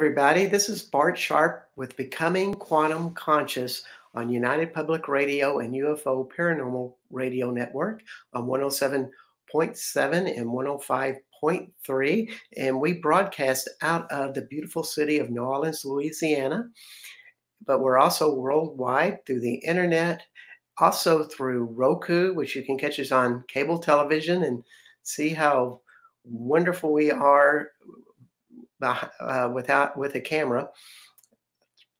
Everybody. This is Bart Sharp with Becoming Quantum Conscious on United Public Radio and UFO Paranormal Radio Network on 107.7 and 105.3. And we broadcast out of the beautiful city of New Orleans, Louisiana. But we're also worldwide through the internet, also through Roku, which you can catch us on cable television and see how wonderful we are uh, without with a camera,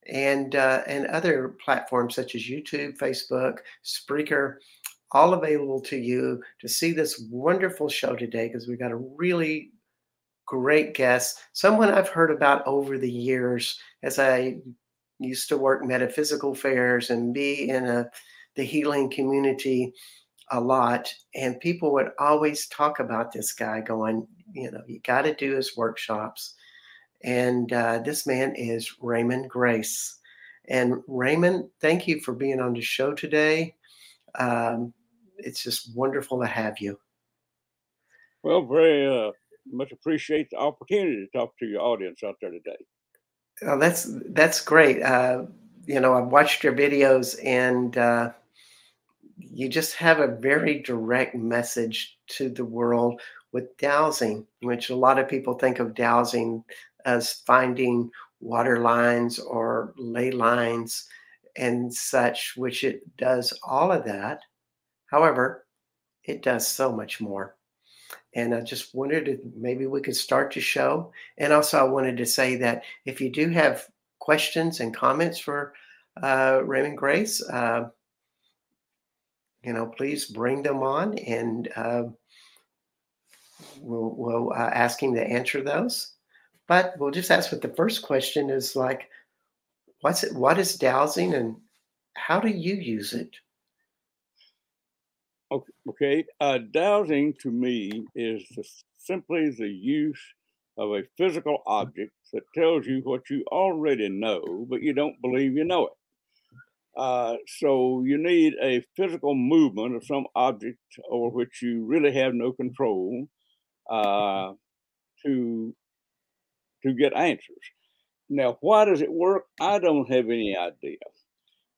and uh, and other platforms such as YouTube, Facebook, Spreaker, all available to you to see this wonderful show today because we've got a really great guest, someone I've heard about over the years as I used to work metaphysical fairs and be in a the healing community a lot. And people would always talk about this guy going you know you got to do his workshops and uh, this man is Raymon Grace. And Raymon, thank you for being on the show today. Um, it's just wonderful to have you. Well, very uh, much appreciate the opportunity to talk to your audience out there today. Oh, that's that's great. Uh, you know, I've watched your videos, and uh, you just have a very direct message to the world with dowsing, which a lot of people think of dowsing as finding water lines or ley lines and such, which it does all of that. However, it does so much more. And I just wanted to maybe we could start to show. And also, I wanted to say that if you do have questions and comments for uh, Raymon Grace, uh, you know, please bring them on and uh, we'll, we'll uh, ask him to answer those. But we'll just ask what the first question is like, what's it, what is dowsing and how do you use it? Okay, uh, dowsing to me is the, simply the use of a physical object that tells you what you already know, but you don't believe you know it. Uh, so you need a physical movement of some object over which you really have no control uh, to to get answers. Now, why does it work? I don't have any idea.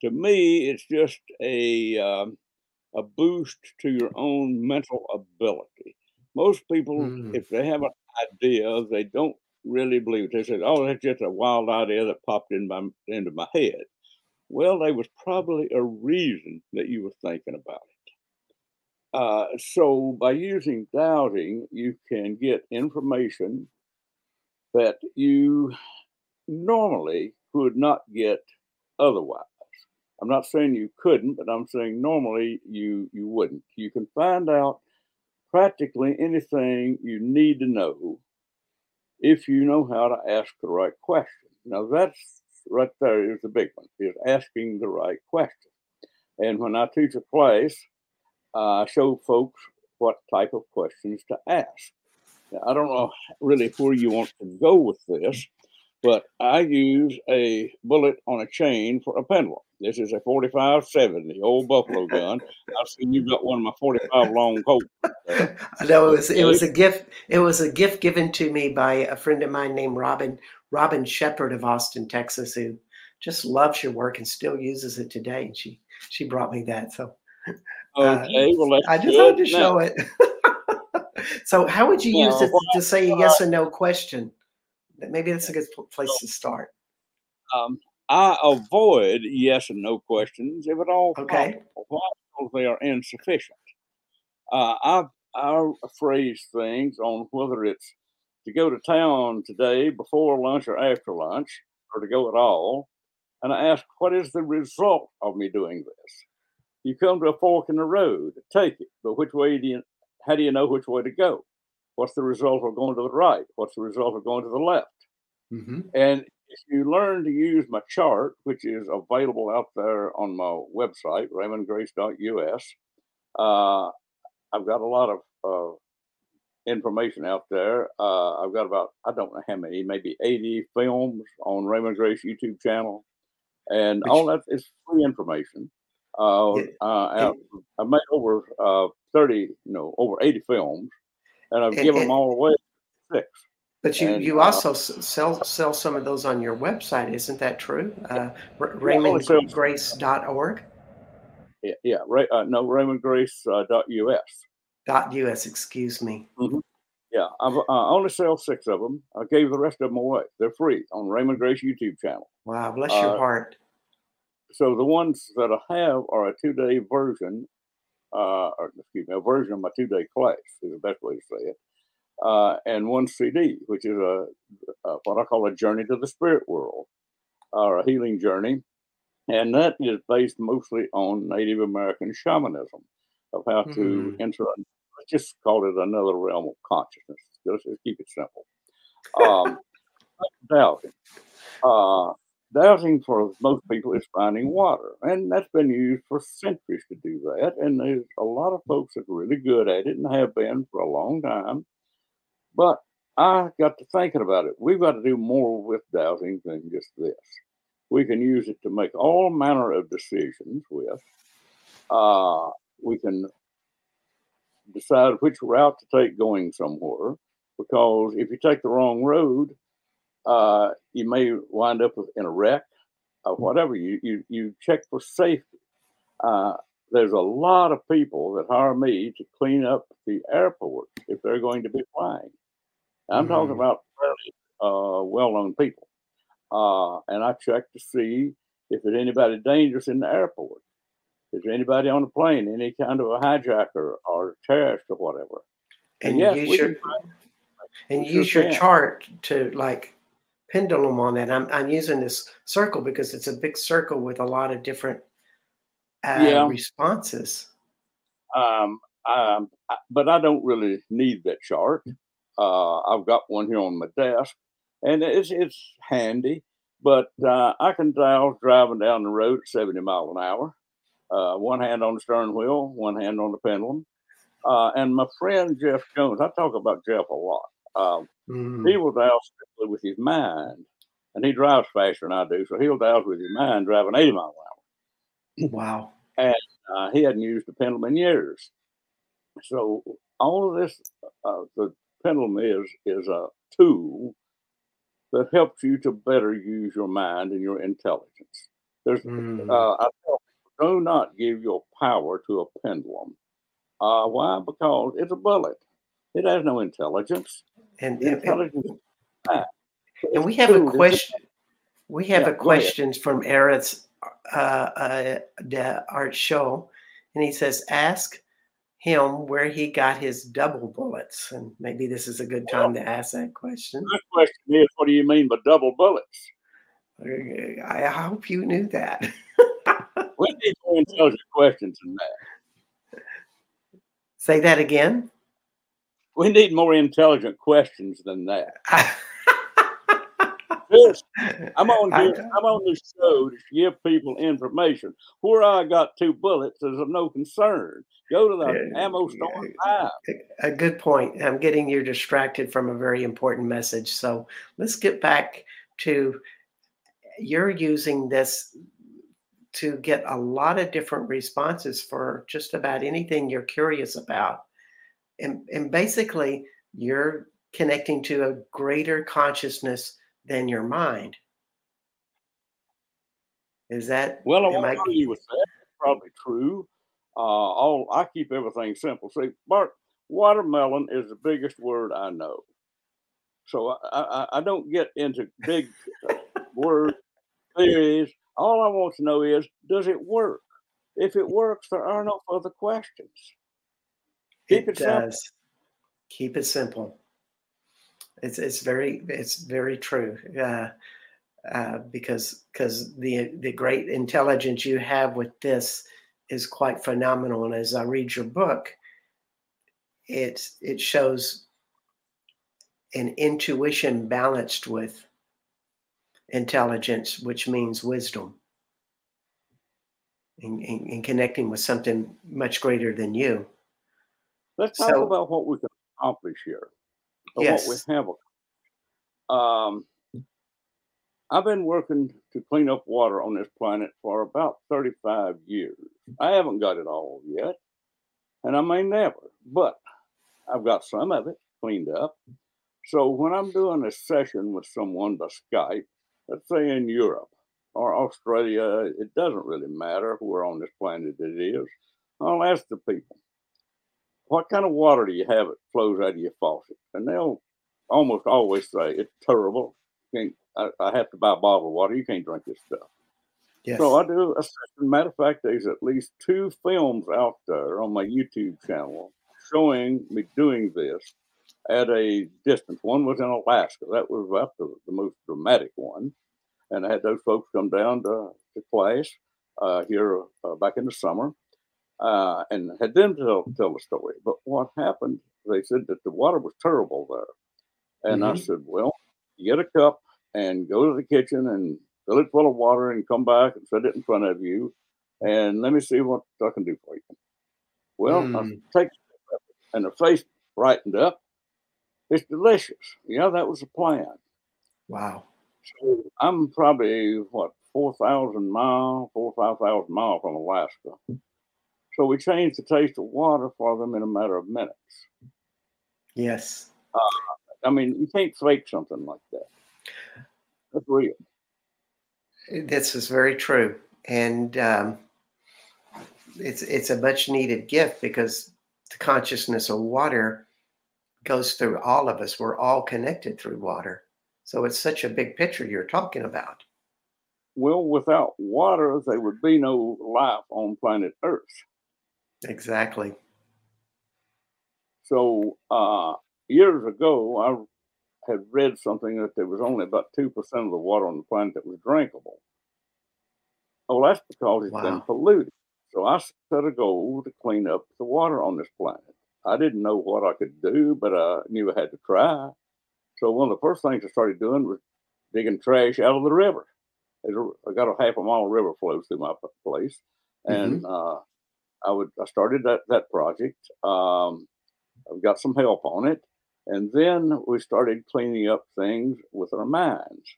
To me, it's just a um, a boost to your own mental ability. Most people, mm. if they have an idea, they don't really believe it. They say, "Oh, that's just a wild idea that popped in my into my head." Well, there was probably a reason that you were thinking about it. Uh, so, by using dowsing, you can get information that you normally would not get otherwise. I'm not saying you couldn't, but I'm saying normally you you wouldn't. You can find out practically anything you need to know if you know how to ask the right question. Now that's right there is the big one, is asking the right question. And when I teach a class, I show folks what type of questions to ask. I don't know really where you want to go with this, but I use a bullet on a chain for a pendulum. This is a 4570, old buffalo gun. I've seen you got one of my 45 long Colts. I know it was it was a gift. It was a gift given to me by a friend of mine named Robin Robin Shepard of Austin, Texas, who just loves your work and still uses it today. And she she brought me that. So okay, uh, well, I just wanted to show it. So how would you use it to say a yes or no question? Maybe that's a good place to start. Um, I avoid yes and no questions if at all okay. possible, they are insufficient. Uh, I, I phrase things on whether it's to go to town today before lunch or after lunch, or to go at all, and I ask, what is the result of me doing this? You come to a fork in the road, take it, but which way do you how do you know which way to go? What's the result of going to the right? What's the result of going to the left? Mm-hmm. And if you learn to use my chart, which is available out there on my website, raymongrace.us, uh, I've got a lot of uh, information out there. Uh, I've got about, I don't know how many, maybe 80 films on Raymon Grace YouTube channel. And which, all that is free information. Uh, uh, I've made over uh, 30, you know, over 80 films, and I've and, given and, them all away six. But you, And you uh, also sell sell some of those on your website, isn't that true? Uh, R- yeah, I only RaymonGrace.org yeah, yeah Ray, uh, no RaymonGrace uh, dot us. dot us. Excuse me. hmm Yeah, I've, uh, I only sell six of them. I gave the rest of them away. They're free on Raymon Grace YouTube channel. Wow, bless your Uh, heart. so the ones that I have are a two day version, uh, or excuse me, a version of my two day class is the best way to say it, uh, and one CD, which is a, a what I call a journey to the spirit world, or a healing journey, and that is based mostly on Native American shamanism of how to Mm. enter. Let's just call it another realm of consciousness. Let's just keep it simple. Um, dowsing. Uh, dowsing for most people is finding water, and that's been used for centuries to do that. And there's a lot of folks that are really good at it and have been for a long time. But I got to thinking about it. We've got to do more with dowsing than just this. We can use it to make all manner of decisions with. Uh, we can decide which route to take going somewhere because if you take the wrong road, uh, you may wind up in a wreck or whatever. You you you check for safety. Uh, there's a lot of people that hire me to clean up the airport if they're going to be flying. I'm talking Mm. about fairly uh, well-known people, uh, and I check to see if there's anybody dangerous in the airport. Is there anybody on the plane, any kind of a hijacker or terrorist or whatever? And And yes, use your and use your chart to like pendulum on that. I'm I'm using this circle because it's a big circle with a lot of different uh, Yeah. responses. Um, um, but I don't really need that chart. Uh, I've got one here on my desk, and it's it's handy. But uh, I can dial driving down the road at 70 mile an hour. Uh, one hand on the stern wheel, one hand on the pendulum. Uh, and my friend Jeff Jones, I talk about Jeff a lot. Um, Mm. he will dial strictly with his mind, and he drives faster than I do, so he'll dial with his mind driving 80 mile an hour. Wow. Uh, he hadn't used a pendulum in years. So all of this, uh, the pendulum is is a tool that helps you to better use your mind and your intelligence. There's, Mm. uh, I tell do not give your power to a pendulum. Uh, why? Because it's a bullet. It has no intelligence. And, The and, and intelligence and we have a question. We have Yeah, a question from Eretz uh, uh, the Art Show, and he says, "Ask him where he got his double bullets." And maybe this is a good time to ask that question. My question is, what do you mean by double bullets? Uh, I hope you knew that. We need more intelligent questions than that. Say that again. We need more intelligent questions than that. I'm on this, I'm on this show to give people information. Where I got two bullets is of no concern. Go to the Yeah, ammo store 'em. a good point. I'm getting you distracted from a very important message. So let's get back to you're using this to get a lot of different responses for just about anything you're curious about. And, and basically, you're connecting to a greater consciousness than your mind. Is that Well, I won't argue with that. It's probably true. Uh, all I keep everything simple. See, Bart, watermelon is the biggest word I know. So I, I, I don't get into big word theories. All I want to know is, does it work? If it works, there are no further questions. Keep it simple. does. Keep it simple. It's it's very it's very true. Uh, uh, because because the the great intelligence you have with this is quite phenomenal. And as I read your book, it it shows an intuition balanced with intelligence, which means wisdom. And, and, and connecting with something much greater than you. Let's talk So- about what we can accomplish here, or Yes. what we have. Um, I've been working to clean up water on this planet for about 35 years. I haven't got it all yet, and I may never, but I've got some of it cleaned up. So when I'm doing a session with someone by Skype, let's say in Europe or Australia, it doesn't really matter where on this planet it is. I'll ask the people, what kind of water do you have that flows out of your faucet? And they'll almost always say it's terrible. Can't, I, I have to buy bottled water. You can't drink this stuff. Yes. So I do a session. Matter of fact, there's at least two films out there on my YouTube channel showing me doing this at a distance. One was in Alaska. That was about the, the most dramatic one. And I had those folks come down to, to class uh, here uh, back in the summer uh, and had them tell, tell the story. But what happened, they said that the water was terrible there. And mm-hmm. I said, well, get a cup and go to the kitchen and fill it full of water and come back and set it in front of you. And let me see what I can do for you. Well, mm. I take and the face brightened up. It's delicious. Yeah, that was the plan. Wow. So I'm probably what four thousand miles, four or five thousand miles from Alaska. So we changed the taste of water for them in a matter of minutes. Yes. Uh, I mean, you can't fake something like that. That's real. This is very true, and um, it's it's a much needed gift because the consciousness of water goes through all of us. We're all connected through water, so it's such a big picture you're talking about. Well, without water, there would be no life on planet Earth. Exactly. So uh, years ago, I had read something that there was only about two percent of the water on the planet that was drinkable. Oh, that's because it's wow. been polluted. So I set a goal to clean up the water on this planet. I didn't know what I could do, but I knew I had to try. So one of the first things I started doing was digging trash out of the river. I got a half a mile river flows through my place, and mm-hmm. uh, I would I started that that project. Um, I've got some help on it, and then we started cleaning up things with our minds.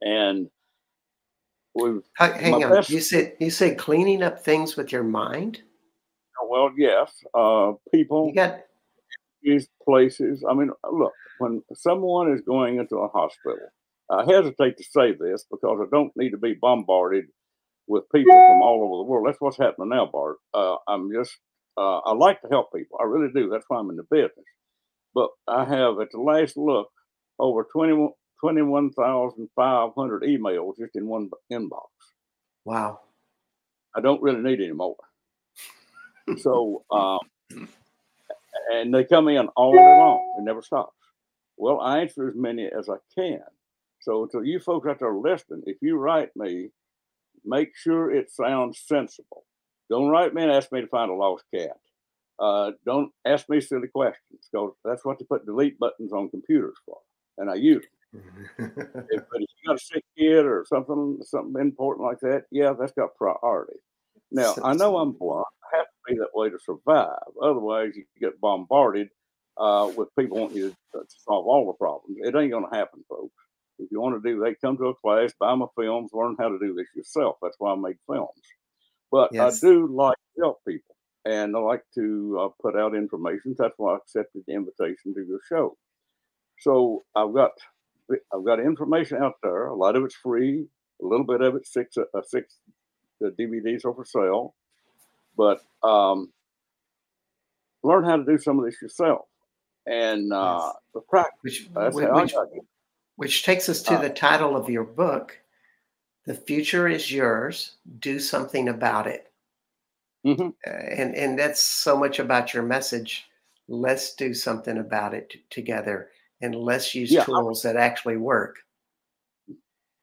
And we hang on. Best, you said you said cleaning up things with your mind. Well, yes. Uh, people. You got these places. I mean, look, when someone is going into a hospital, I hesitate to say this because I don't need to be bombarded with people from all over the world. That's what's happening now, Bart. Uh, I'm just, uh, I like to help people. I really do. That's why I'm in the business. But I have, at the last look, over 20, 21,500 emails just in one inbox. Wow. I don't really need any more. so, um, and they come in all day long. It never stops. Well, I answer as many as I can. So, to you folks out there listening, if you write me make sure it sounds sensible. Don't write me and ask me to find a lost cat. Uh, don't ask me silly questions because that's what they put delete buttons on computers for, and I use them. if, but if you got a sick kid or something, something important like that, yeah, that's got priority. Now I know I'm blunt. I have to be that way to survive. Otherwise, you get bombarded uh, with people wanting you to, to solve all the problems. It ain't going to happen, folks. If you want to do that, come to a class, buy my films, learn how to do this yourself. That's why I make films. But yes. I do like to help people and I like to uh, put out information. That's why I accepted the invitation to your show. So I've got I've got information out there. A lot of it's free. A little bit of it six uh, six the DVDs are for sale. But um, learn how to do some of this yourself and uh, yes. the practice. Which, which, Which takes us to uh, the title of your book The Future is Yours. Do something about it. Mm-hmm. Uh, and, and that's so much about your message. Let's do something about it t- together and let's use yeah, tools I, that actually work.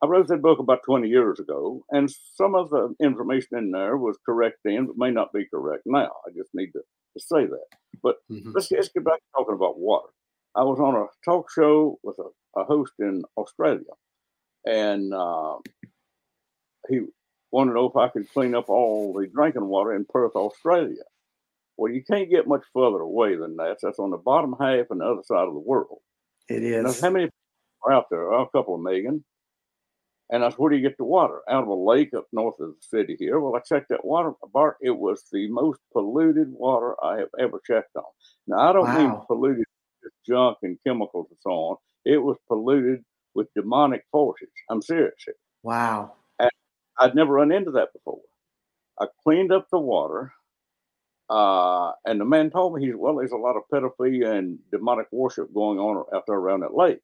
I wrote that book about 20 years ago, and some of the information in there was correct then, but may not be correct now. I just need to, to say that. But mm-hmm. let's, let's get back to talking about water. I was on a talk show with a a host in Australia, and uh, he wanted to know if I could clean up all the drinking water in Perth, Australia. Well, you can't get much further away than that. That's on the bottom half and the other side of the world. It is. how many are out there? a couple of million. And I said, where do you get the water? Out of a lake up north of the city here. Well, I checked that water, Bart. It was the most polluted water I have ever checked on. Now, I don't wow. mean polluted junk and chemicals and so on. It was polluted with demonic forces. I'm serious. Wow. And I'd never run into that before. I cleaned up the water. Uh, and the man told me, he's well, there's a lot of pedophilia and demonic worship going on out there around that lake.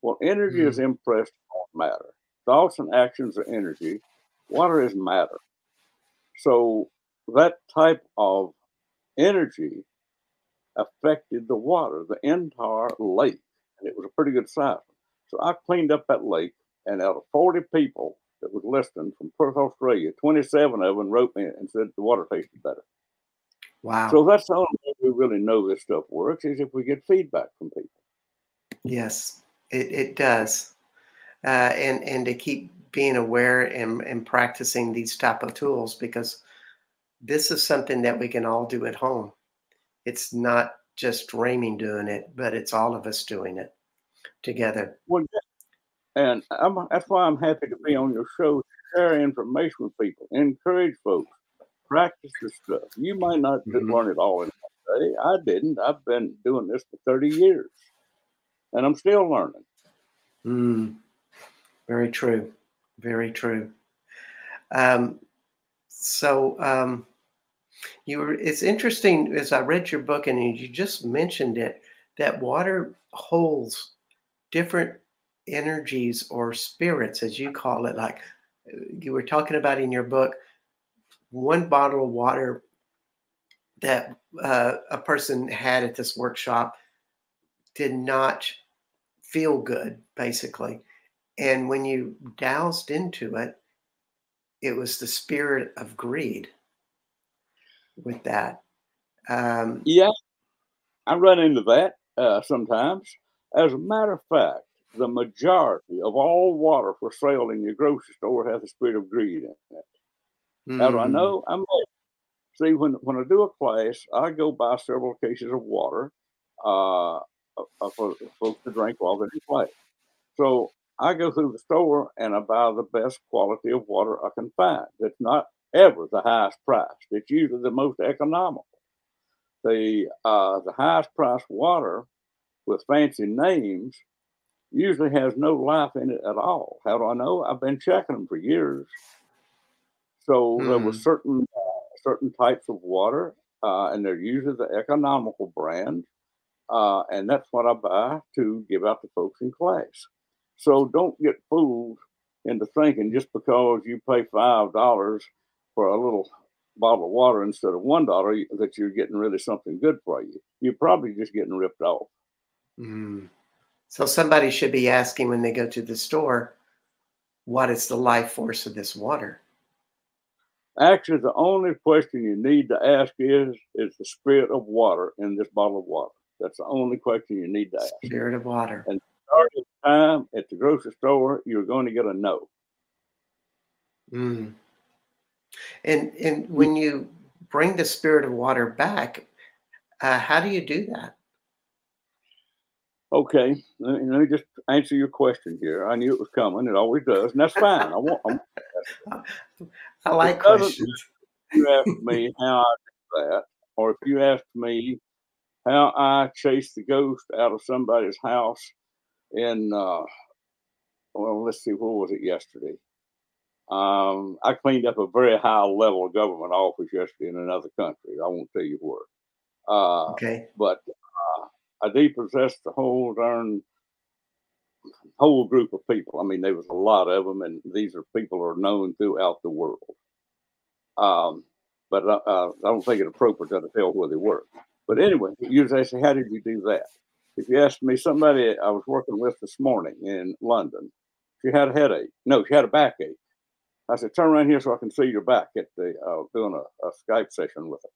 Well, energy mm. is impressed on matter. Thoughts and actions are energy. Water is matter. So that type of energy affected the water, the entire lake. And it was a pretty good size. So I cleaned up that lake, and out of 40 people that was listening from Perth, Australia, 27 of them wrote me and said the water tasted better. Wow. So that's the only way we really know this stuff works is if we get feedback from people. Yes, it, it does. Uh, and, and to keep being aware and, and practicing these type of tools because this is something that we can all do at home. It's not just Ramey doing it, but it's all of us doing it together. Well, and I'm, that's why I'm happy to be on your show, share information with people, encourage folks, practice this stuff. You might not mm-hmm. learn it all in a day. I didn't. I've been doing this for 30 years, and I'm still learning. Mm, very true. Very true. Um, so um, you were, it's interesting as I read your book and you just mentioned it that water holds different energies or spirits, as you call it. Like uh, you were talking about in your book, one bottle of water that uh, a person had at this workshop did not feel good, basically. And when you dowsed into it, it was the spirit of greed with that. Um, yeah, I run into that uh, sometimes. As a matter of fact, the majority of all water for sale in your grocery store has a spirit of greed in it. Mm. How do I hmm. know? I'm see when when I do a class, I go buy several cases of water uh, uh for folks to drink while they're in class. So I go through the store and I buy the best quality of water I can find. It's not ever the highest price. It's usually the most economical. The uh, the highest price water with fancy names usually has no life in it at all. How do I know? I've been checking them for years. So there were hmm. certain uh, certain types of water, uh, and they're usually the economical brand, uh, and that's what I buy to give out to folks in class. So don't get fooled into thinking just because you pay five dollars for a little bottle of water instead of one dollar that you're getting really something good for you. You're probably just getting ripped off. Mm. So somebody should be asking when they go to the store, what is the life force of this water? Actually, the only question you need to ask is, is the spirit of water in this bottle of water? That's the only question you need to ask. Spirit of water. And starting time at the grocery store, you're going to get a no. Mm. And and when you bring the spirit of water back, uh, how do you do that? Okay, let me, let me, just answer your question here. I knew it was coming; it always does, and that's fine. I want. I'm, I like questions. You asked me how I do that, or if you asked me how I chase the ghost out of somebody's house in uh, well, let's see, what was it yesterday? Um, I cleaned up a very high level government office yesterday in another country. I won't tell you where. Uh, okay. But uh, I depossessed the whole darn whole group of people. I mean, there was a lot of them, and these are people who are known throughout the world. Um, but uh, uh I don't think it appropriate to tell where they were. But anyway, you say, how did you do that? If you asked me, somebody I was working with this morning in London, she had a headache. No, she had a backache. I said, turn around here so I can see your back at the uh, doing a, a, Skype session with her.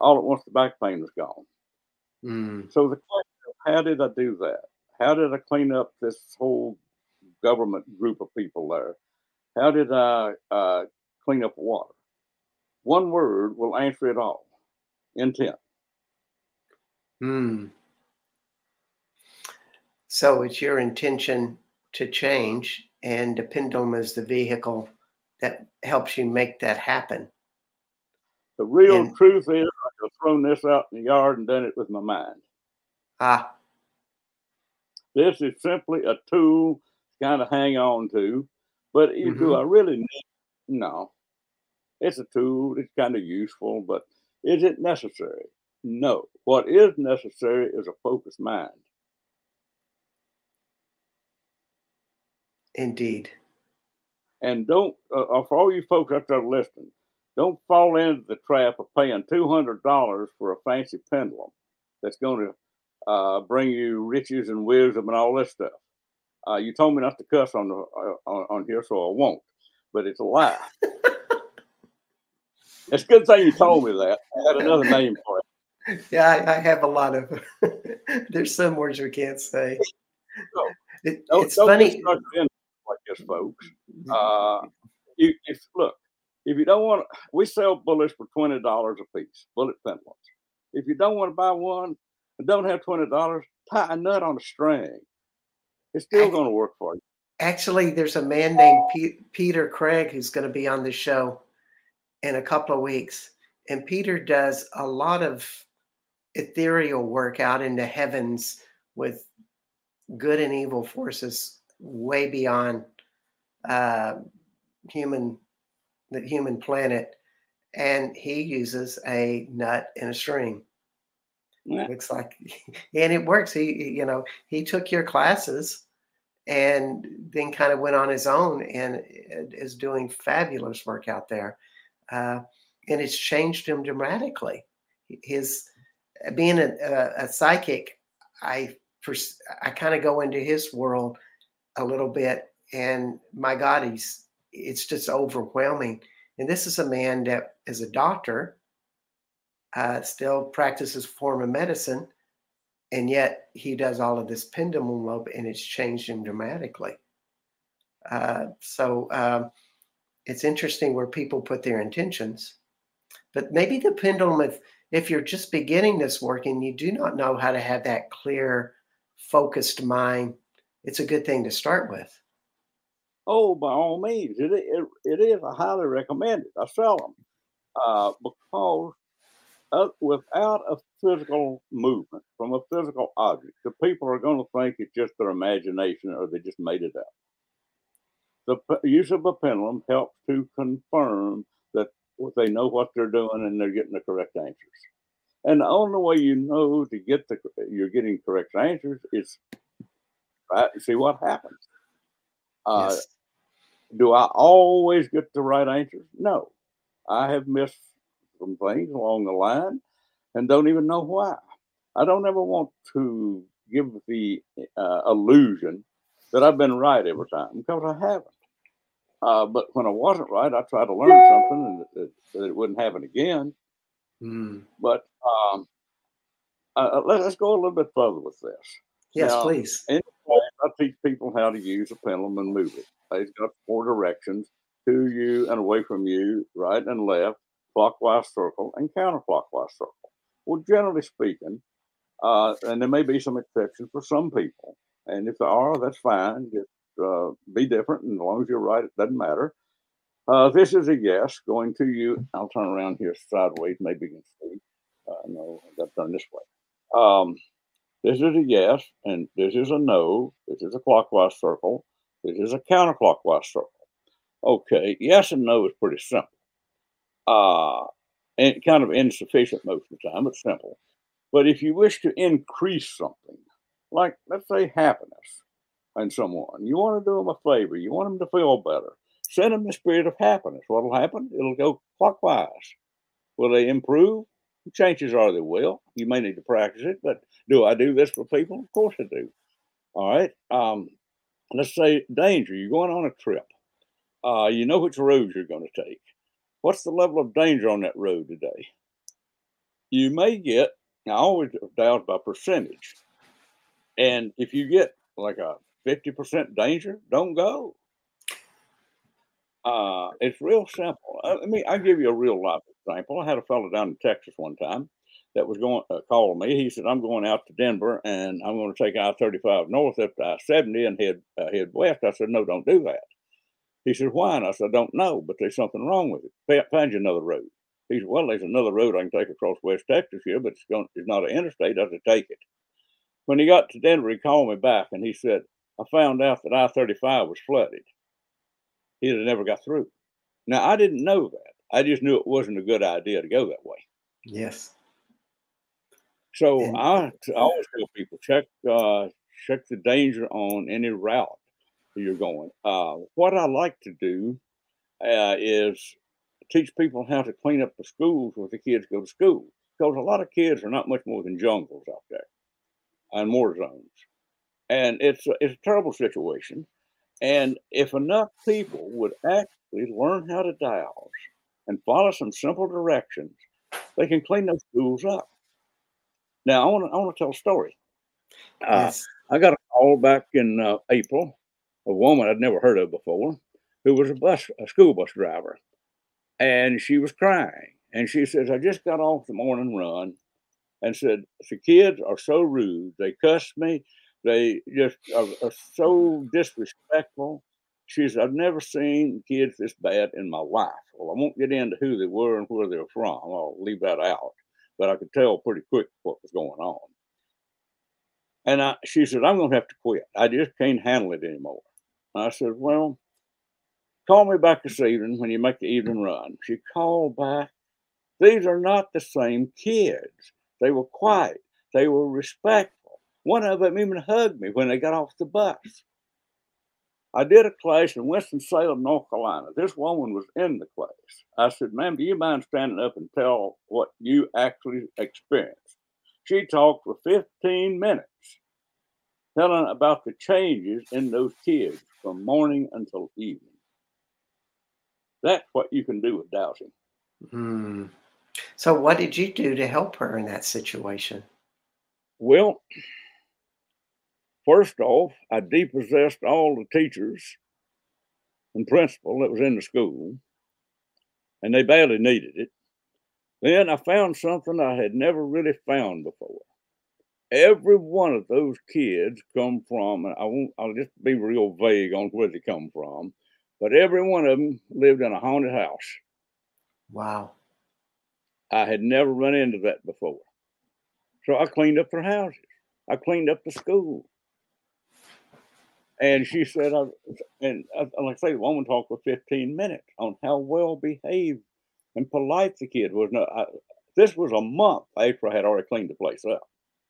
All at once, the back pain was gone. Mm. So the question how did I do that? How did I clean up this whole government group of people there? How did I uh, clean up water? One word will answer it all intent. Hmm. So it's your intention to change, and the pendulum is the vehicle that helps you make that happen. The real and, truth is, I have thrown this out in the yard and done it with my mind. Ah, This is simply a tool to kind of hang on to. But mm-hmm. do I really need? No. It's a tool. It's kind of useful, but is it necessary? No. What is necessary is a focused mind. Indeed. And don't, uh, uh for all you folks out there listening, don't fall into the trap of paying $200 for a fancy pendulum that's going to uh, bring you riches and wisdom and all this stuff. Uh, you told me not to cuss on, the, uh, on, on here, so I won't, but it's a lie. it's a good thing you told me that. I had another name for it. Yeah, I, I have a lot of. there's some words we can't say. No, it, don't, it's don't funny. This, folks. Uh, you, if look, if you don't want, we sell bullets for twenty dollars a piece, bullet pendulums. If you don't want to buy one and don't have twenty dollars, tie a nut on a string. It's still going to work for you. Actually, there's a man named P- Peter Craig who's going to be on the show in a couple of weeks, and Peter does a lot of ethereal work out in the heavens with good and evil forces way beyond uh, human the human planet, and he uses a nut and a string. Yeah. Looks like, and it works. He, you know, he took your classes and then kind of went on his own and is doing fabulous work out there. Uh, and it's changed him dramatically. His being a, a, a psychic, I I kind of go into his world a little bit, and my God, he's it's just overwhelming. And this is a man that is a doctor, uh, still practices form of medicine, and yet he does all of this pendulum lobe, and it's changed him dramatically. Uh, so um, it's interesting where people put their intentions. But maybe the pendulum, if if you're just beginning this work and you do not know how to have that clear, focused mind, it's a good thing to start with. Oh, by all means, it, it, it is. I highly recommend it. I sell them uh, because uh, without a physical movement from a physical object, the people are going to think it's just their imagination or they just made it up. The p- use of a pendulum helps to confirm that they know what they're doing and they're getting the correct answers. And the only way you know to get the you're getting correct answers is right. See what happens. Uh, yes. Do I always get the right answers? No. I have missed some things along the line and don't even know why. I don't ever want to give the uh, illusion that I've been right every time because I haven't. Uh, but when I wasn't right, I tried to learn something and that, it wouldn't happen again. Mm. But um, uh, let, us go a little bit further with this. Yes, now, please. I teach people how to use a pendulum and move it. It's got four directions to you and away from you, right and left, clockwise circle, and counterclockwise circle. Well, generally speaking, uh, and there may be some exceptions for some people. And if there are, that's fine. Just uh, be different. And as long as you're right, it doesn't matter. Uh, this is a yes going to you. I'll turn around here sideways. Maybe you can see. Uh, no, I've got to turn this way. Um, this is a yes, and this is a no. This is a clockwise circle. This is a counterclockwise circle. Okay, yes and no is pretty simple. Uh, and kind of insufficient most of the time, but simple. But if you wish to increase something, like let's say happiness in someone, you want to do them a favor, you want them to feel better, send them the spirit of happiness. What will happen? It'll go clockwise. Will they improve? Chances are they will. You may need to practice it, but do I do this for people? Of course I do. All right. Um, let's say danger. You're going on a trip. Uh, you know which road you're going to take. What's the level of danger on that road today? You may get, I always doubt by percentage. And if you get like a 50% danger, don't go. Uh, it's real simple. I, I mean, I'll give you a real life example. I had a fellow down in Texas one time that was going uh, calling me. He said, "I'm going out to Denver and I'm going to take I-35 north up to I-70 and head uh, head west." I said, "No, don't do that." He said, "Why?" And I said, "I don't know, but there's something wrong with it. Find you another road." He said, "Well, there's another road I can take across West Texas here, but it's going it's not an interstate. I to take it." When he got to Denver, he called me back and he said, I found out that I 35 was flooded. He'd have never got through. Now, I didn't know that. I just knew it wasn't a good idea to go that way. Yes. So and, I, I always tell people check uh, check the danger on any route you're going. Uh, what I like to do uh, is teach people how to clean up the schools where the kids go to school because a lot of kids are not much more than jungles out there and war zones, and it's it's a terrible situation. And if enough people would actually learn how to dowse and follow some simple directions, they can clean those schools up. Now, I want to I want to tell a story. Uh, yes. I got a call back in uh, April, a woman I'd never heard of before, who was a bus a school bus driver, and she was crying. And she says, "I just got off the morning run, and said the kids are so rude. They cuss me. They just are, are so disrespectful." She says, I've never seen kids this bad in my life. Well, I won't get into who they were and where they were from. I'll leave that out but I could tell pretty quick what was going on. And I, she said, I'm going to have to quit. I just can't handle it anymore. And I said, Well, call me back this evening when you make the evening run. She called back. These are not the same kids. They were quiet, they were respectful. One of them even hugged me when they got off the bus. I did a class in Winston-Salem, North Carolina. This woman was in the class. I said, ma'am, do you mind standing up and tell what you actually experienced? She talked for 15 minutes, telling about the changes in those kids from morning until evening. That's what you can do with dowsing. Mm. So, what did you do to help her in that situation? Well, First off, I depossessed all the teachers and principal that was in the school, and they badly needed it. Then I found something I had never really found before. Every one of those kids come from, and I won't, I'll just be real vague on where they come from, but every one of them lived in a haunted house. Wow. I had never run into that before. So I cleaned up their houses. I cleaned up the school. And she said, I, and uh, like I say, the woman talked for 15 minutes on how well behaved and polite the kid was. No, I, this was a month after I had already cleaned the place up.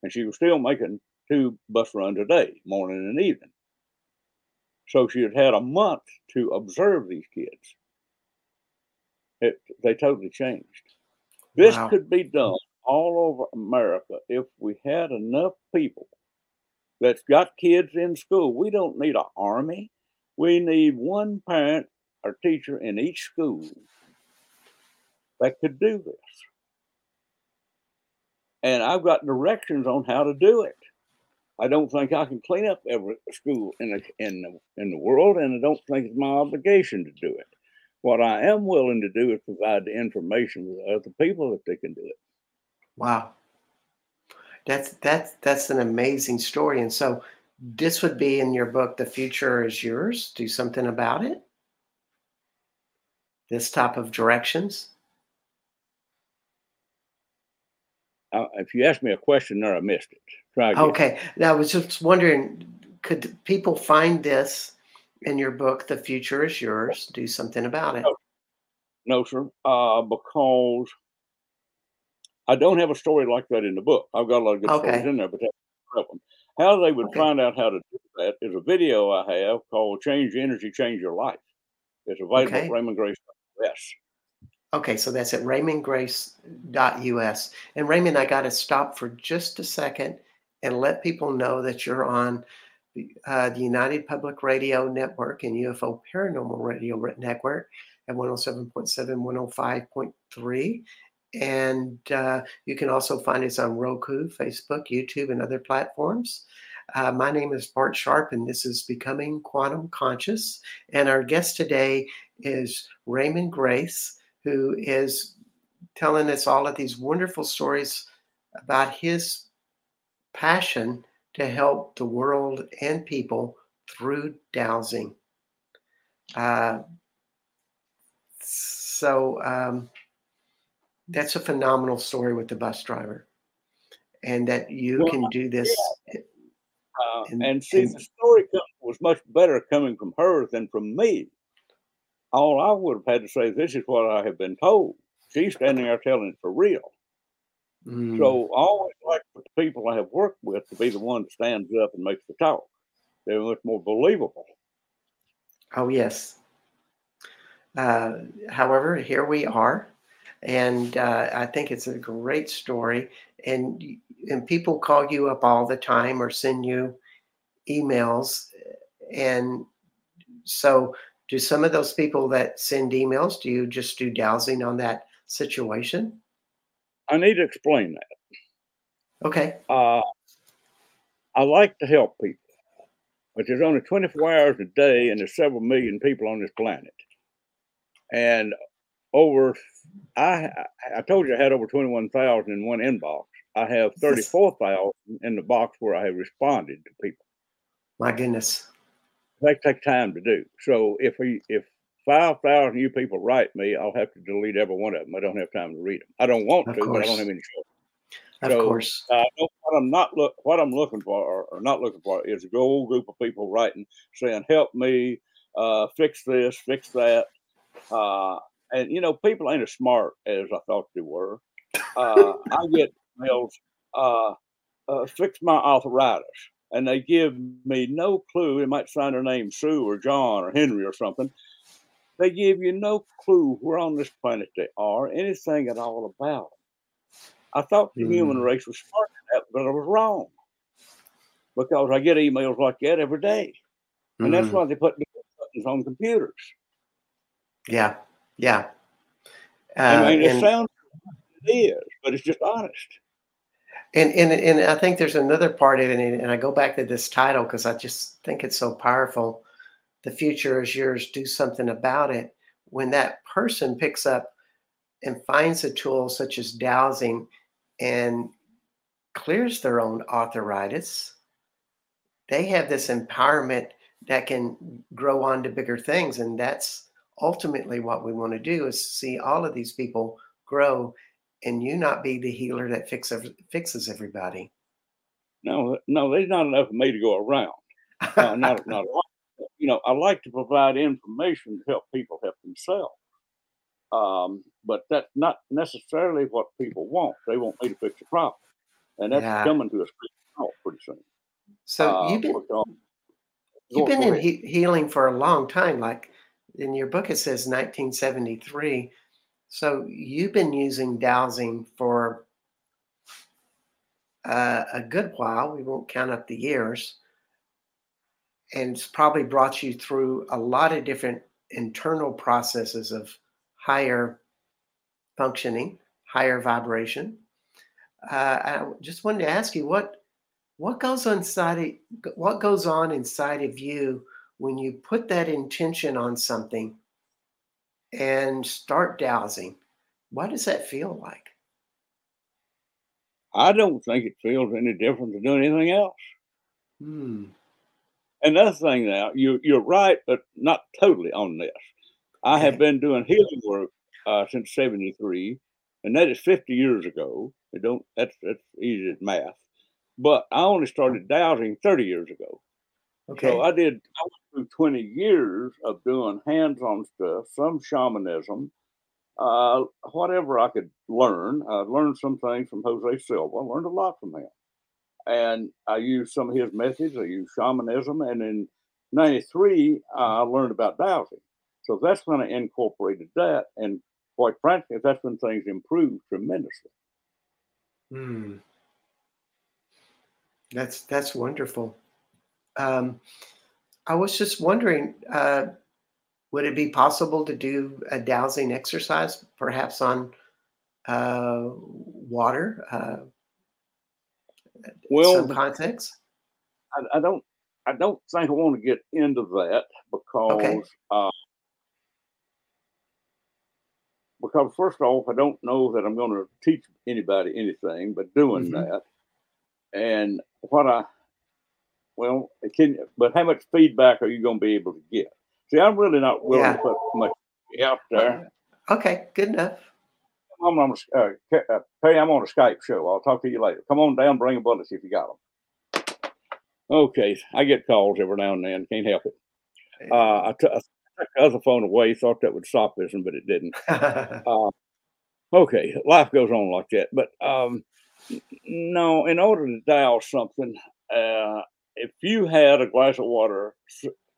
And she was still making two bus runs a day, morning and evening. So she had had a month to observe these kids. It, they totally changed. This wow. could be done all over America if we had enough people that's got kids in school. We don't need an army. We need one parent or teacher in each school that could do this. And I've got directions on how to do it. I don't think I can clean up every school in the, in the, in the world, and I don't think it's my obligation to do it. What I am willing to do is provide the information to other people that they can do it. Wow. That's that's that's an amazing story. And so this would be in your book, The Future is Yours. Do something about it. This type of directions. Uh, if you asked me a question there, I missed it. Try again. Okay. Now, I was just wondering, could people find this in your book, The Future is Yours? Do something about it. No, no sir. Uh, because I don't have a story like that in the book. I've got a lot of good okay. stories in there, but that's one. How they would okay. find out how to do that is a video I have called "Change Energy, Change Your Life." It's available okay. at RaymonGrace.us. Okay, so that's at RaymonGrace.us. And Raymon, I got to stop for just a second and let people know that you're on uh, the United Public Radio Network and UFO Paranormal Radio Network at 107.7, 105.3. And uh, you can also find us on Roku, Facebook, YouTube, and other platforms. Uh, my name is Bart Sharp, and this is Becoming Quantum Conscious. And our guest today is Raymon Grace, who is telling us all of these wonderful stories about his passion to help the world and people through dowsing. Uh, so, um, that's a phenomenal story with the bus driver. and that you Well, can do this. Uh, And- and see, and- the story was much better coming from her than from me. All I would have had to say, this is what I have been told. She's standing there telling it for real. Mm, So I always like the people I have worked with to be the one that stands up and makes the talk. They're much more believable. oh yes. Uh, however, here we are, and uh, I think it's a great story. And and people call you up all the time or send you emails, and so do some of those people that send emails. Do you just do dowsing on that situation? I need to explain that. Okay. Uh, I like to help people, but there's only 24 hours a day, and there's several million people on this planet. And over, I I told you I had over 21,000 in one inbox. I have 34,000 in the box where I have responded to people. My goodness. They take time to do. So if we if 5,000 of you people write me, I'll have to delete every one of them. I don't have time to read them. I don't want Of to, but I don't have any choice. Of So, course. Uh, no, what I'm not look what I'm looking for or, or not looking for is a whole group of people writing saying, "Help me, uh, fix this, fix that." Uh, and you know, people ain't as smart as I thought they were. Uh, I get emails, uh, uh, "Fix my arthritis," and they give me no clue. They might sign their name Sue or John or Henry or something. They give you no clue where on this planet they are, anything at all about. 'em. I thought the human Mm. race was smart at that, but I was wrong. Because I get emails like that every day. And that's Mhm. why they put buttons on computers. Yeah. Yeah. Uh, I mean, it and, sounds it is, but it's just honest. and, and, and I think there's another part of it, and and I go back to this title because I just think it's so powerful. The future is yours. Do something about it. When that person picks up and finds a tool such as dowsing and clears their own arthritis, they have this empowerment that can grow on to bigger things. And that's ultimately what we want to do is see all of these people grow and you not be the healer that fix, fixes everybody. No, no, there's not enough of me to go around. Uh, not, not a lot. You know, I like to provide information to help people help themselves. Um, but that's not necessarily what people want. They want me to fix the problem. And that's Yeah. coming to halt pretty soon. so Uh, you've been you've been in he- healing for a long time. Like in your book, it says 1973. So you've been using dowsing for uh, a good while. We won't count up the years. And it's probably brought you through a lot of different internal processes of higher functioning, higher vibration. Uh, I just wanted to ask you what what goes inside what goes on inside of you when you put that intention on something and start dowsing. What does that feel like? I don't think it feels any different than doing anything else. Hmm. Another thing now, you you're right, but not totally on this. I have been doing healing work uh, since '73, and that is 50 years ago. It don't that's that's easy as math. But I only started dowsing 30 years ago. Okay. So I did I went through 20 years of doing hands-on stuff, some shamanism, uh, whatever I could learn. I learned some things from Jose Silva. I learned a lot from him. And I used some of his methods. I used shamanism. And in 93, I learned about dowsing. So that's when I incorporated that. And quite frankly, that's when things improved tremendously. Hmm. That's that's wonderful. Um, I was just wondering, uh, would it be possible to do a dowsing exercise, perhaps on uh, water, uh, Well, some context? I, I don't I don't think I want to get into that because uh, because first off, I don't know that I'm going to teach anybody anything, but doing Mhm. that, and what I well, can but how much feedback are you going to be able to get? See, I'm really not willing Yeah. to put much out there. Okay, good enough. I'm on a, uh, uh, hey, I'm on a Skype show. I'll talk to you later. Come on down, bring a bullets if you got them. Okay, I get calls every now and then. Can't help it. Uh, I, t- I took the other phone away. Thought that would stop this, one, but it didn't. uh, okay, life goes on like that. But um, no, in order to dial something, uh, if you had a glass of water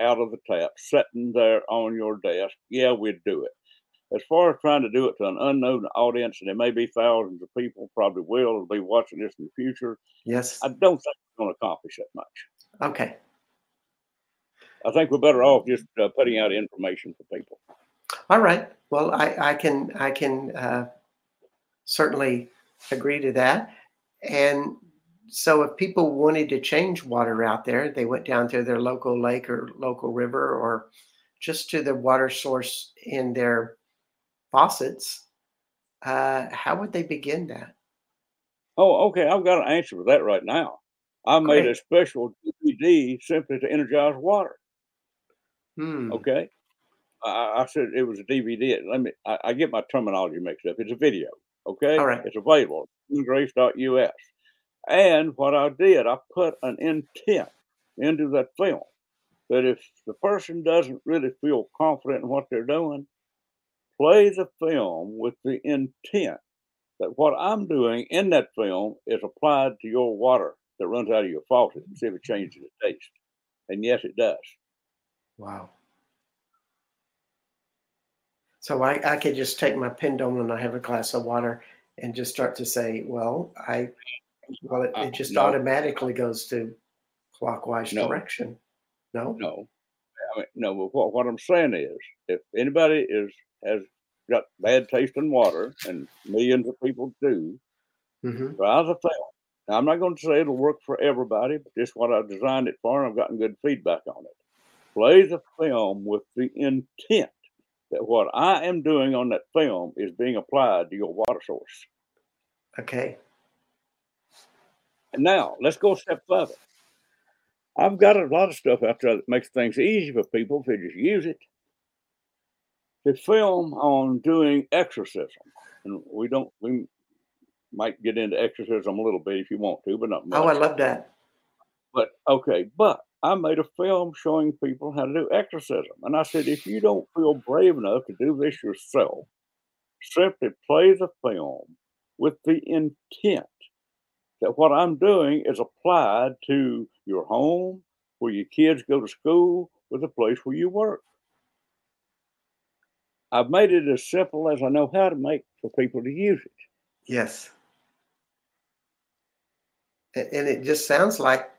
out of the tap sitting there on your desk, yeah, we'd do it. As far as trying to do it to an unknown audience, and there may be thousands of people probably will be watching this in the future. Yes. I don't think we're going to accomplish that much. Okay. I think we're better off just uh, putting out information for people. All right. Well, I, I can I can uh, certainly agree to that. And so, if people wanted to change water out there, they went down to their local lake or local river, or just to the water source in their faucets. Uh, how would they begin that? Oh, okay. I've got an answer for that right now. I made a special DVD simply to energize water. Hmm. Okay. I, I, said it was a DVD. Let me. I, I, get my terminology mixed up. It's a video. Okay. All right. It's available. Grace.us. And what I did, I put an intent into that film that if the person doesn't really feel confident in what they're doing, play the film with the intent that what I'm doing in that film is applied to your water that runs out of your faucet and see if it changes the taste. And yes, it does. Wow. So I, I could just take my pendulum and I have a glass of water and just start to say, well, I, well, it, it just uh, no. automatically goes to clockwise no. direction. No, no, I mean, no. But what, what I'm saying is, if anybody is has got bad taste in water, and millions of people do, mm-hmm. try the film. Now, I'm not going to say it'll work for everybody, but just what I designed it for, and I've gotten good feedback on it. Play the film with the intent that what I am doing on that film is being applied to your water source. Okay. Now let's go a step further. I've got a lot of stuff out there that makes things easy for people if they just use it. The film on doing exorcism, and we don't we might get into exorcism a little bit if you want to, but not much. Oh, I love that. But okay, but I made a film showing people how to do exorcism. And I said, if you don't feel brave enough to do this yourself, simply play the film with the intent that what I'm doing is applied to your home, where your kids go to school, or the place where you work. I've made it as simple as I know how to make for people to use it. Yes. And it just sounds like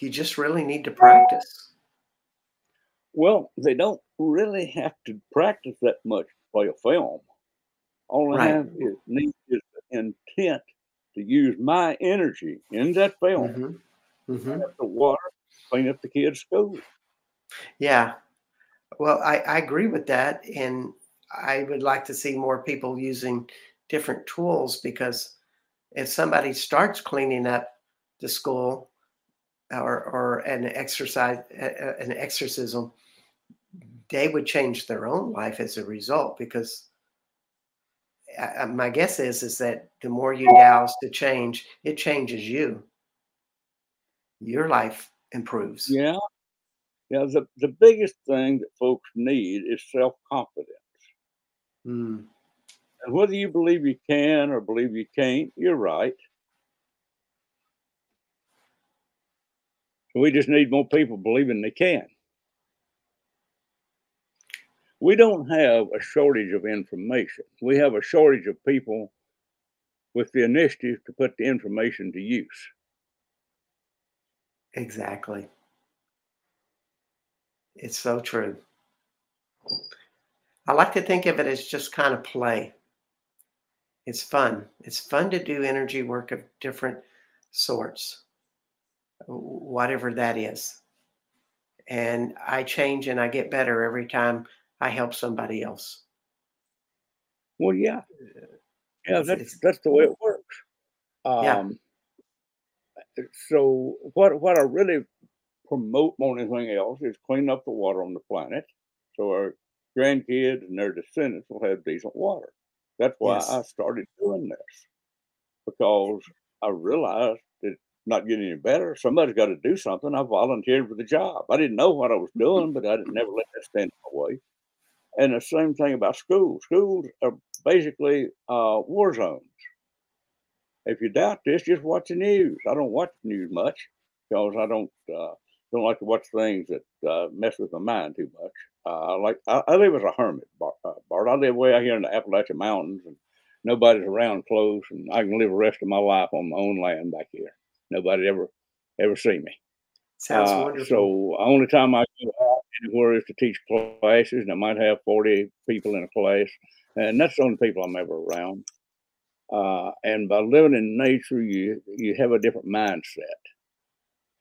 you just really need to practice. Well, they don't really have to practice that much to play a film. All I right. have is need is the intent to use my energy in that film. Mm-hmm. Mm-hmm. The water, clean up the kids' school. Yeah. Well, I, I agree with that. And I would like to see more people using different tools because if somebody starts cleaning up the school or or an exercise an exorcism they would change their own life as a result because uh, my guess is is that the more you dowse to change it changes you. Your life improves. Yeah. Yeah the, the biggest thing that folks need is self-confidence. Mm. and whether you believe you can or believe you can't you're right. We just need more people believing they can. We don't have a shortage of information. We have a shortage of people with the initiative to put the information to use. Exactly. It's so true. I like to think of it as just kind of play. It's fun. It's fun to do energy work of different sorts whatever that is. And I change and I get better every time I help somebody else. Well, yeah, yeah, that's it's, that's the way it works. Um, yeah. So what what I really promote more than anything else is clean up the water on the planet, so our grandkids and their descendants will have decent water. That's why yes. I started doing this because I realized it's not getting any better. Somebody's got to do something. I volunteered for the job. I didn't know what I was doing, but I didn't never let that stand in my way. And the same thing about schools. Schools are basically uh, war zones. If you doubt this, just watch the news. I don't watch the news much because I don't uh, don't like to watch things that uh, mess with my mind too much. I like I, I, live as a hermit, uh, Bart. I live way out here in the Appalachian Mountains, and nobody's around close, and I can live the rest of my life on my own land back here. Nobody ever ever see me. Sounds uh, wonderful. So the only time I go out anywhere is to teach classes, and I might have forty people in a class, and that's the only people I'm ever around. Uh, and by living in nature, you you have a different mindset,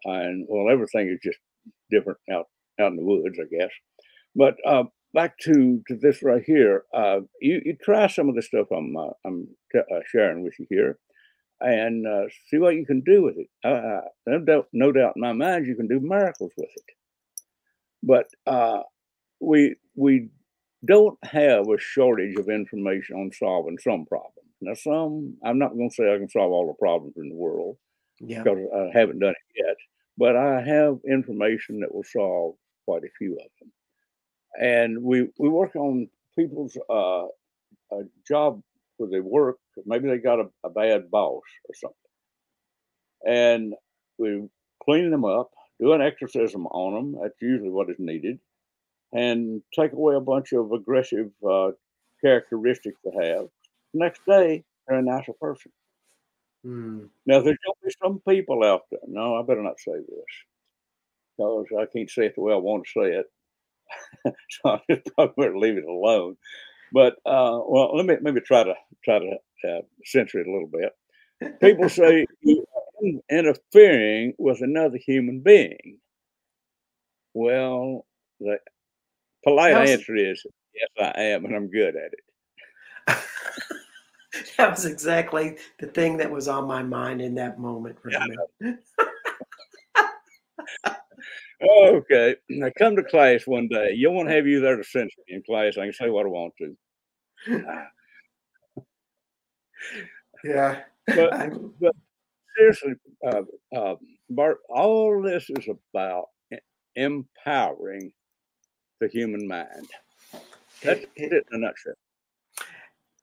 and well, everything is just different out out in the woods, I guess. But uh, back to, to this right here, uh, you, you try some of the stuff I'm uh, I'm t- uh, sharing with you here, and uh, see what you can do with it. Uh, no doubt, no doubt in my mind, you can do miracles with it. But we we don't have a shortage of information on solving some problems. Now, some I'm not going to say I can solve all the problems in the world yeah. because I haven't done it yet, but I have information that will solve quite a few of them and we we work on people's uh, job where they work. Maybe they got a, a bad boss or something, and we clean them up, do an exorcism on them. That's usually what is needed, and take away a bunch of aggressive uh, characteristics they have. next day, they're a nicer person. Hmm. Now, there's going to be some people out there. No, I better not say this because I can't say it the way I want to say it. so I'm just probably leave it alone. But uh, well, let me maybe try to try to uh, censor it a little bit. People say interfering with another human being. Well, the polite was, answer is yes, I am, and I'm good at it. that was exactly the thing that was on my mind in that moment. Yeah. okay. Now come to class one day. You won't have you there to censor me in class. I can say what I want to. Yeah. But, but seriously, uh, uh, Bart, all this is about empowering the human mind. That's it, it, it in a nutshell.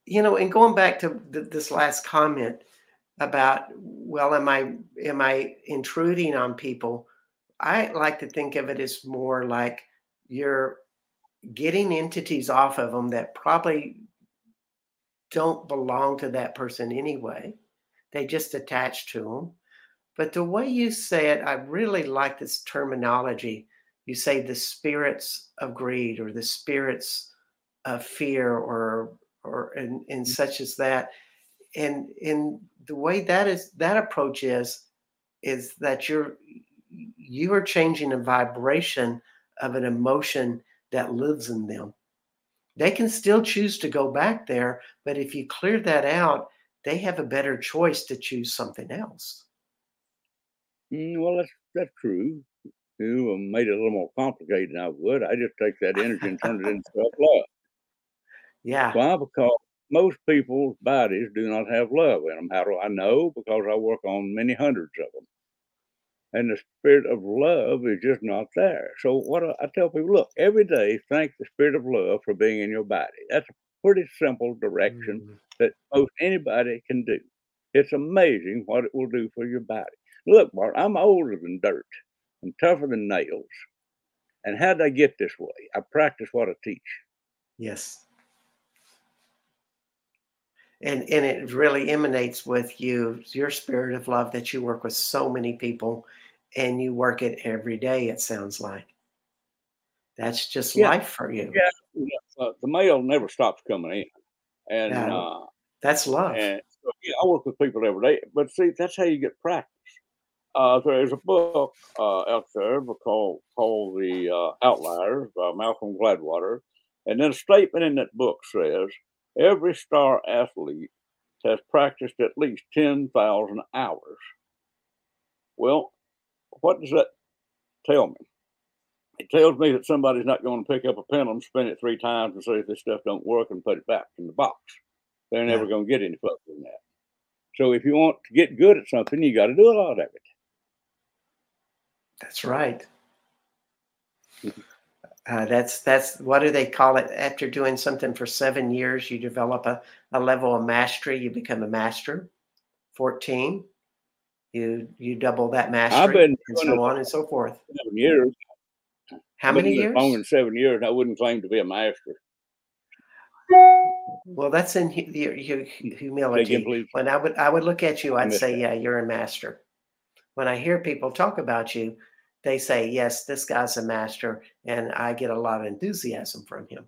You know, and going back to th- this last comment about, well, am I am I intruding on people? I like to think of it as more like you're getting entities off of them that probably don't belong to that person anyway. They just attach to them. But the way you say it, I really like this terminology. You say the spirits of greed or the spirits of fear or or and, and mm. such as that. And in the way that is that approach is is that you're you are changing a vibration of an emotion that lives in them. They can still choose to go back there, but if you clear that out, they have a better choice to choose something else. Mm, well, that's that's true. You made it a little more complicated than I would. I just take that energy and turn it into self love. Yeah. Why? Because most people's bodies do not have love in them. How do I know? Because I work on many hundreds of them and the spirit of love is just not there. So what I tell people, look, every day thank the spirit of love for being in your body. That's a pretty simple direction mm-hmm. that most anybody can do. It's amazing what it will do for your body. Look, Bart, I'm older than dirt and tougher than nails. And how did I get this way? I practice what I teach. Yes. And and it really emanates with you, your spirit of love that you work with so many people and you work it every day, it sounds like. That's just yeah. life for you. Yeah. Uh, the mail never stops coming in. And yeah. uh, that's love. And so, yeah, I work with people every day. But see, that's how you get practice. Uh, there's a book uh, out there called, called The uh, Outliers by Malcolm Gladwell. And then a statement in that book says every star athlete has practiced at least 10,000 hours. Well, what does that tell me? It tells me that somebody's not going to pick up a pendulum, spin it three times, and say if this stuff don't work, and put it back in the box. they're never yeah. going to get any further than that. So if you want to get good at something, you got to do a lot of it. That's right. Uh, that's that's what do they call it? After doing something for seven years, you develop a, a level of mastery. You become a master. Fourteen, you you double that mastery, I've been and so on and so forth. Seven years. How many years? Longer than seven years. I wouldn't claim to be a master. Well, that's in your, your humility. When I would I would look at you, I'd say, that. yeah, you're a master. When I hear people talk about you, they say, yes, this guy's a master, and I get a lot of enthusiasm from him.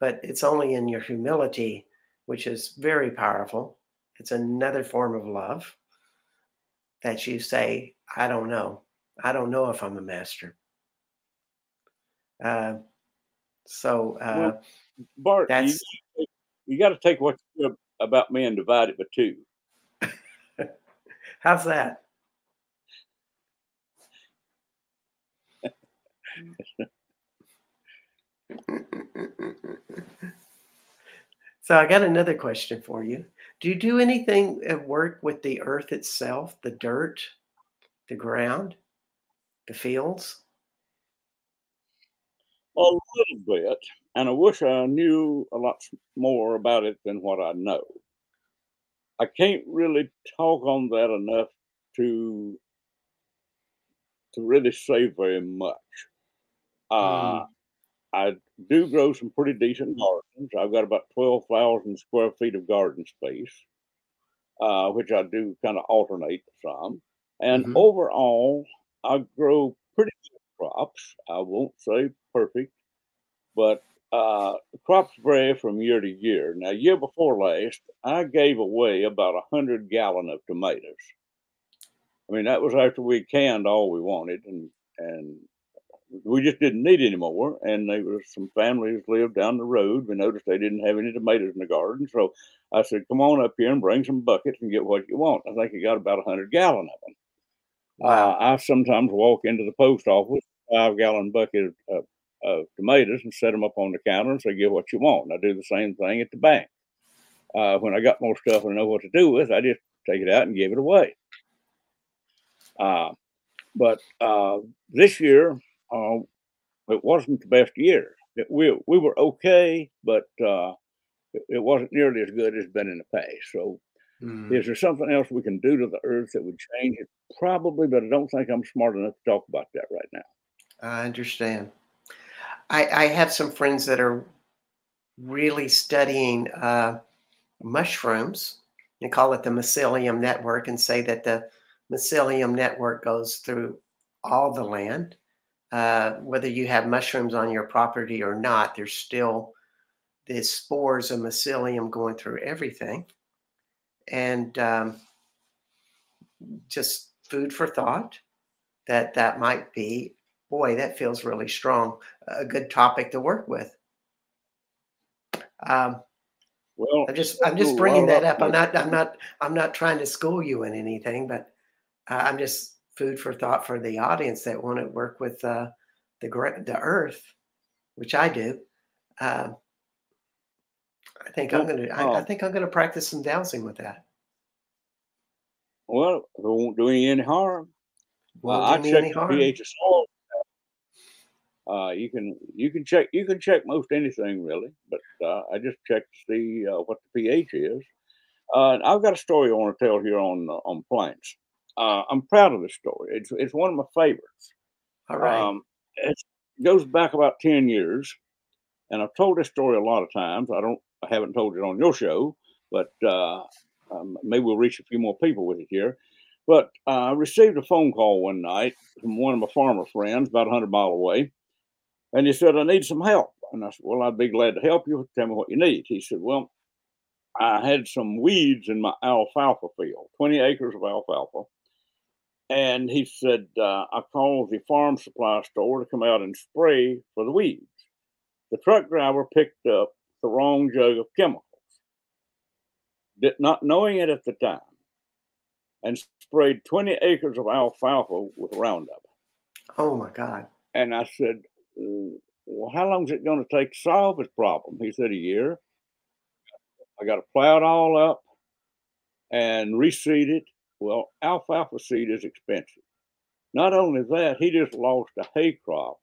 But it's only in your humility, which is very powerful. It's another form of love that you say, I don't know. I don't know if I'm a master. Uh, so, uh, well, Bart, that's, you, you got to take what you about me and divide it by two. How's that? so I got another question for you. Do you do anything at work with the earth itself, the dirt, the ground, the fields? A little bit, and I wish I knew a lot more about it than what I know. I can't really talk on that enough to to really say very much. Uh, mm. I do grow some pretty decent gardens. I've got about 12,000 square feet of garden space, uh, which I do kind of alternate some. And mm-hmm. overall, I grow pretty good crops. I won't say perfect, but uh, crops vary from year to year. Now, year before last, I gave away about a hundred gallon of tomatoes. I mean, that was after we canned all we wanted, and and we just didn't need any more. And there were some families lived down the road. We noticed they didn't have any tomatoes in the garden. So I said, come on up here and bring some buckets and get what you want. I think he got about a 100 gallon of them. Wow. Uh, I sometimes walk into the post office, five gallon bucket of, of, tomatoes and set them up on the counter and say, get what you want. And I do the same thing at the bank. Uh, when I got more stuff and I know what to do with, I just take it out and give it away. Uh, but uh, this year, uh, it wasn't the best year. It, we we were okay, but uh, it, it, wasn't nearly as good as been in the past. So, mm. is there something else we can do to the earth that would change it? Probably, but I don't think I'm smart enough to talk about that right now. I understand. I, I have some friends that are really studying uh, mushrooms and call it the mycelium network and say that the mycelium network goes through all the land uh, whether you have mushrooms on your property or not, there's still the spores of mycelium going through everything. And um, just food for thought that that might be, boy, that feels really strong, a good topic to work with. Um, well, I'm just I'm just bringing that up. I'm not I'm not I'm not trying to school you in anything, but uh, I'm just food for thought for the audience that want to work with uh, the the earth, which I do. Uh, I think well, I'm gonna. I, I, think I'm gonna practice some dowsing with that. Well, it won't do you any harm. Uh, I check the pH of soil. Uh, you can you can check you can check most anything really, but uh, I just check to see uh, what the pH is. Uh, I've got a story I want to tell here on on plants. Uh, I'm proud of this story. It's it's one of my favorites. All right. Um, it goes back about 10 years. And I've told this story a lot of times. I don't, I haven't told it on your show, but uh, um, maybe we'll reach a few more people with it here. But uh, I received a phone call one night from one of my farmer friends about 100 mile away. And he said, I need some help. And I said, Well, I'd be glad to help you. Tell me what you need. He said, Well, I had some weeds in my alfalfa field, 20 acres of alfalfa. And he said, uh, I called the farm supply store to come out and spray for the weeds. The truck driver picked up the wrong jug of chemicals, did not knowing it at the time, and sprayed 20 acres of alfalfa with Roundup. Oh my God. And I said, Well, how long is it going to take to solve this problem? He said, A year. I got to plow it all up and reseed it. Well, alfalfa seed is expensive. Not only that, he just lost a hay crop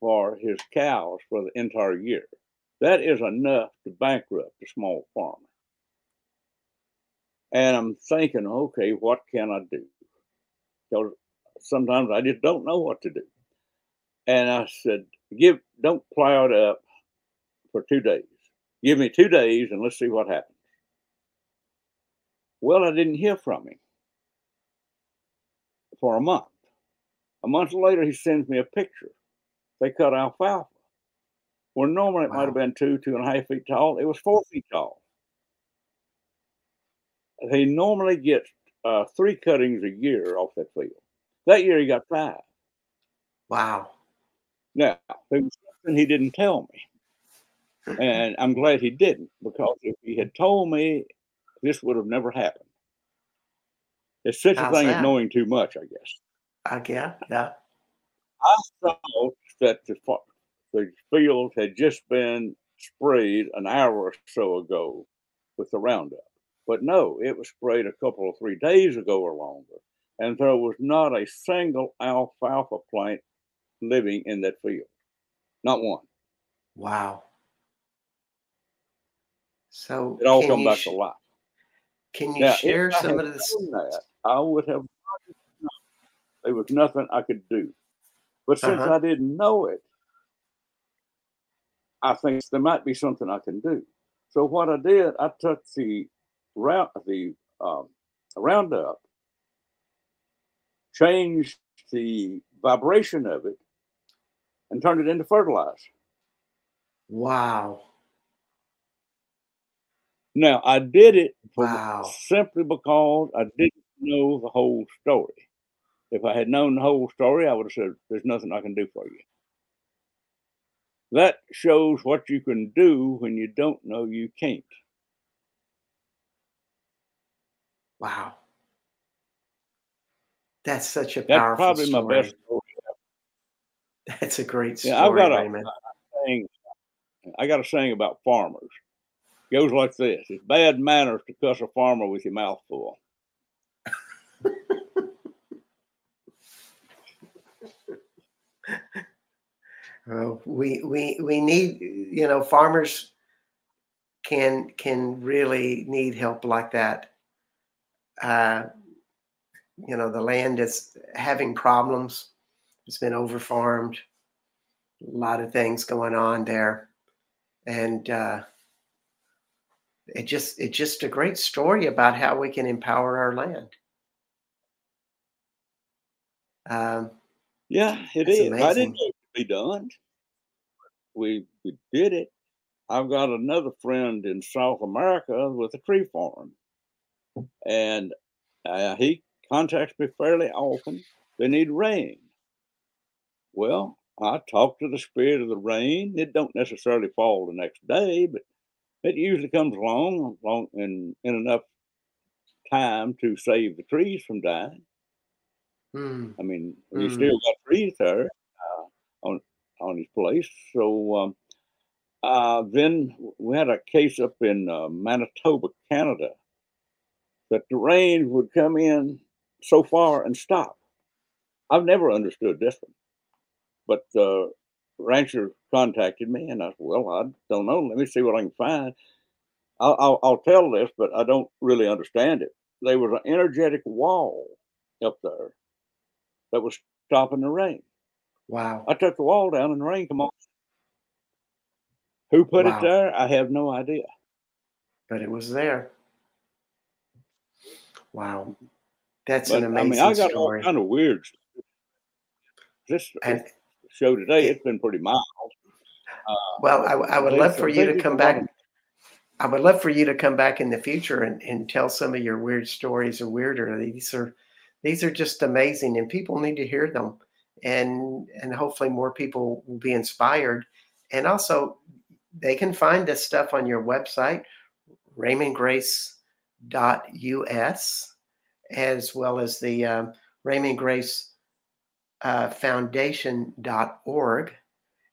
for his cows for the entire year. That is enough to bankrupt a small farmer. And I'm thinking, okay, what can I do? Because sometimes I just don't know what to do. And I said, give don't plow it up for two days. Give me two days and let's see what happens. Well, I didn't hear from him for a month. A month later, he sends me a picture. They cut alfalfa. Where normally it wow. might have been two, two and a half feet tall, it was four feet tall. He normally gets uh, three cuttings a year off that field. That year he got five. Wow. Now, there was something he didn't tell me. And I'm glad he didn't because if he had told me, this would have never happened. It's such How's a thing that? as knowing too much, I guess. I guess, yeah. I thought that the, the field had just been sprayed an hour or so ago with the Roundup. But no, it was sprayed a couple of three days ago or longer. And there was not a single alfalfa plant living in that field. Not one. Wow. So it all come back sh- to life. Can you now, share some of this? That, I would have. There was nothing I could do, but since uh-huh. I didn't know it, I think there might be something I can do. So what I did, I took the round the um, roundup, changed the vibration of it, and turned it into fertilizer. Wow. Now I did it wow. simply because I didn't know the whole story. If I had known the whole story, I would have said, There's nothing I can do for you. That shows what you can do when you don't know you can't. Wow. That's such a powerful story. That's probably story. my best story. That's a great story, yeah, I've got a. A saying, I got a saying about farmers. Goes like this: It's bad manners to cuss a farmer with your mouth full. We we we need you know farmers can can really need help like that. Uh, you know the land is having problems. It's been overfarmed. A lot of things going on there, and uh, it just it's just a great story about how we can empower our land. Um, yeah, it is. Amazing. I didn't know it be done. We we did it. I've got another friend in South America with a tree farm, and uh, he contacts me fairly often. They need rain. Well, I talk to the spirit of the rain. It don't necessarily fall the next day, but it usually comes along, long in, in enough time to save the trees from dying. Mm. I mean, mm. you still got trees there uh, on on his place. So um, uh, then we had a case up in uh, Manitoba, Canada, that the rain would come in so far and stop. I've never understood this one, but the rancher contacted me, and I said, "Well, I don't know. Let me see what I can find." I'll, I'll, I'll tell this, but I don't really understand it. There was an energetic wall up there that was stopping the rain. Wow. I took the wall down and the rain came on. Who put wow. it there? I have no idea. But it was there. Wow. That's but, an amazing story. I mean, I got story. all kind of weird. This and, show today, it's been pretty mild. Uh, well, I, I would love for you to come back. I would love for you to come back in the future and, and tell some of your weird stories or weirder. These are these are just amazing and people need to hear them and and hopefully more people will be inspired and also they can find this stuff on your website raymongrace.us as well as the um, raymon grace uh, foundation.org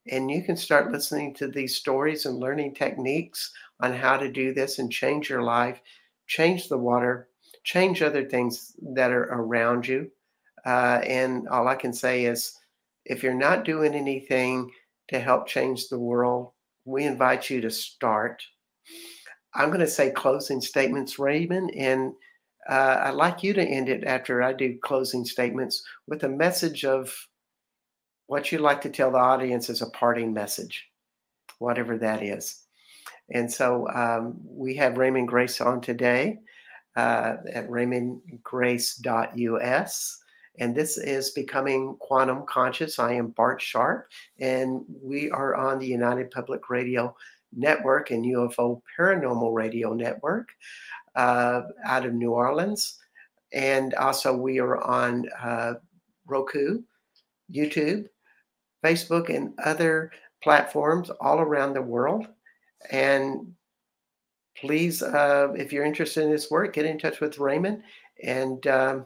and you can start listening to these stories and learning techniques on how to do this and change your life, change the water, change other things that are around you. Uh, and all I can say is if you're not doing anything to help change the world, we invite you to start. I'm going to say closing statements, Raymon, and uh, I'd like you to end it after I do closing statements with a message of what you'd like to tell the audience is a parting message, whatever that is. And so um, we have Raymon Grace on today uh, at raymongrace.us. And this is Becoming Quantum Conscious. I am Bart Sharp, and we are on the United Public Radio Network and UFO Paranormal Radio Network uh, out of New Orleans. And also, we are on uh, Roku, YouTube, Facebook, and other platforms all around the world. And please, uh, if you're interested in this work, get in touch with Raymon. And um,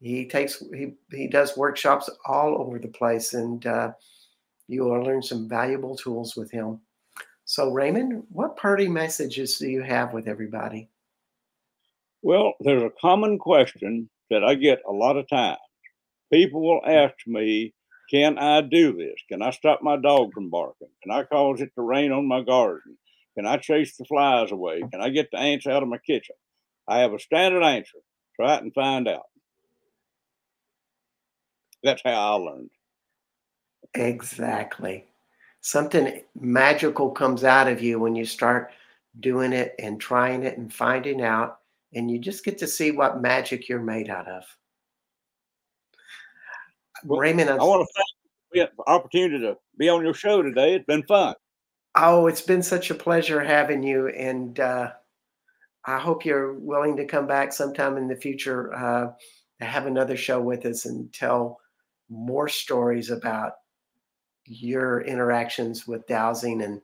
he takes he he does workshops all over the place, and uh, you will learn some valuable tools with him. So, Raymon, what party messages do you have with everybody? Well, there's a common question that I get a lot of times. People will ask me, Can I do this? Can I stop my dog from barking? Can I cause it to rain on my garden? Can I chase the flies away? Can I get the ants out of my kitchen? I have a standard answer. Try it and find out. That's how I learned. Exactly. Something magical comes out of you when you start doing it and trying it and finding out and you just get to see what magic you're made out of. Well, Raymon, I want to thank you for the opportunity to be on your show today. It's been fun. Oh, it's been such a pleasure having you, and uh, I hope you're willing to come back sometime in the future uh, to have another show with us and tell more stories about your interactions with dowsing and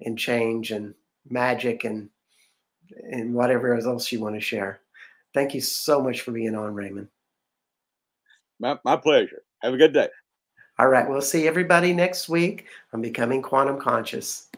and change and magic and and whatever else you want to share. Thank you so much for being on, Raymon. My, my pleasure. Have a good day. All right. We'll see everybody next week on Becoming Quantum Conscious.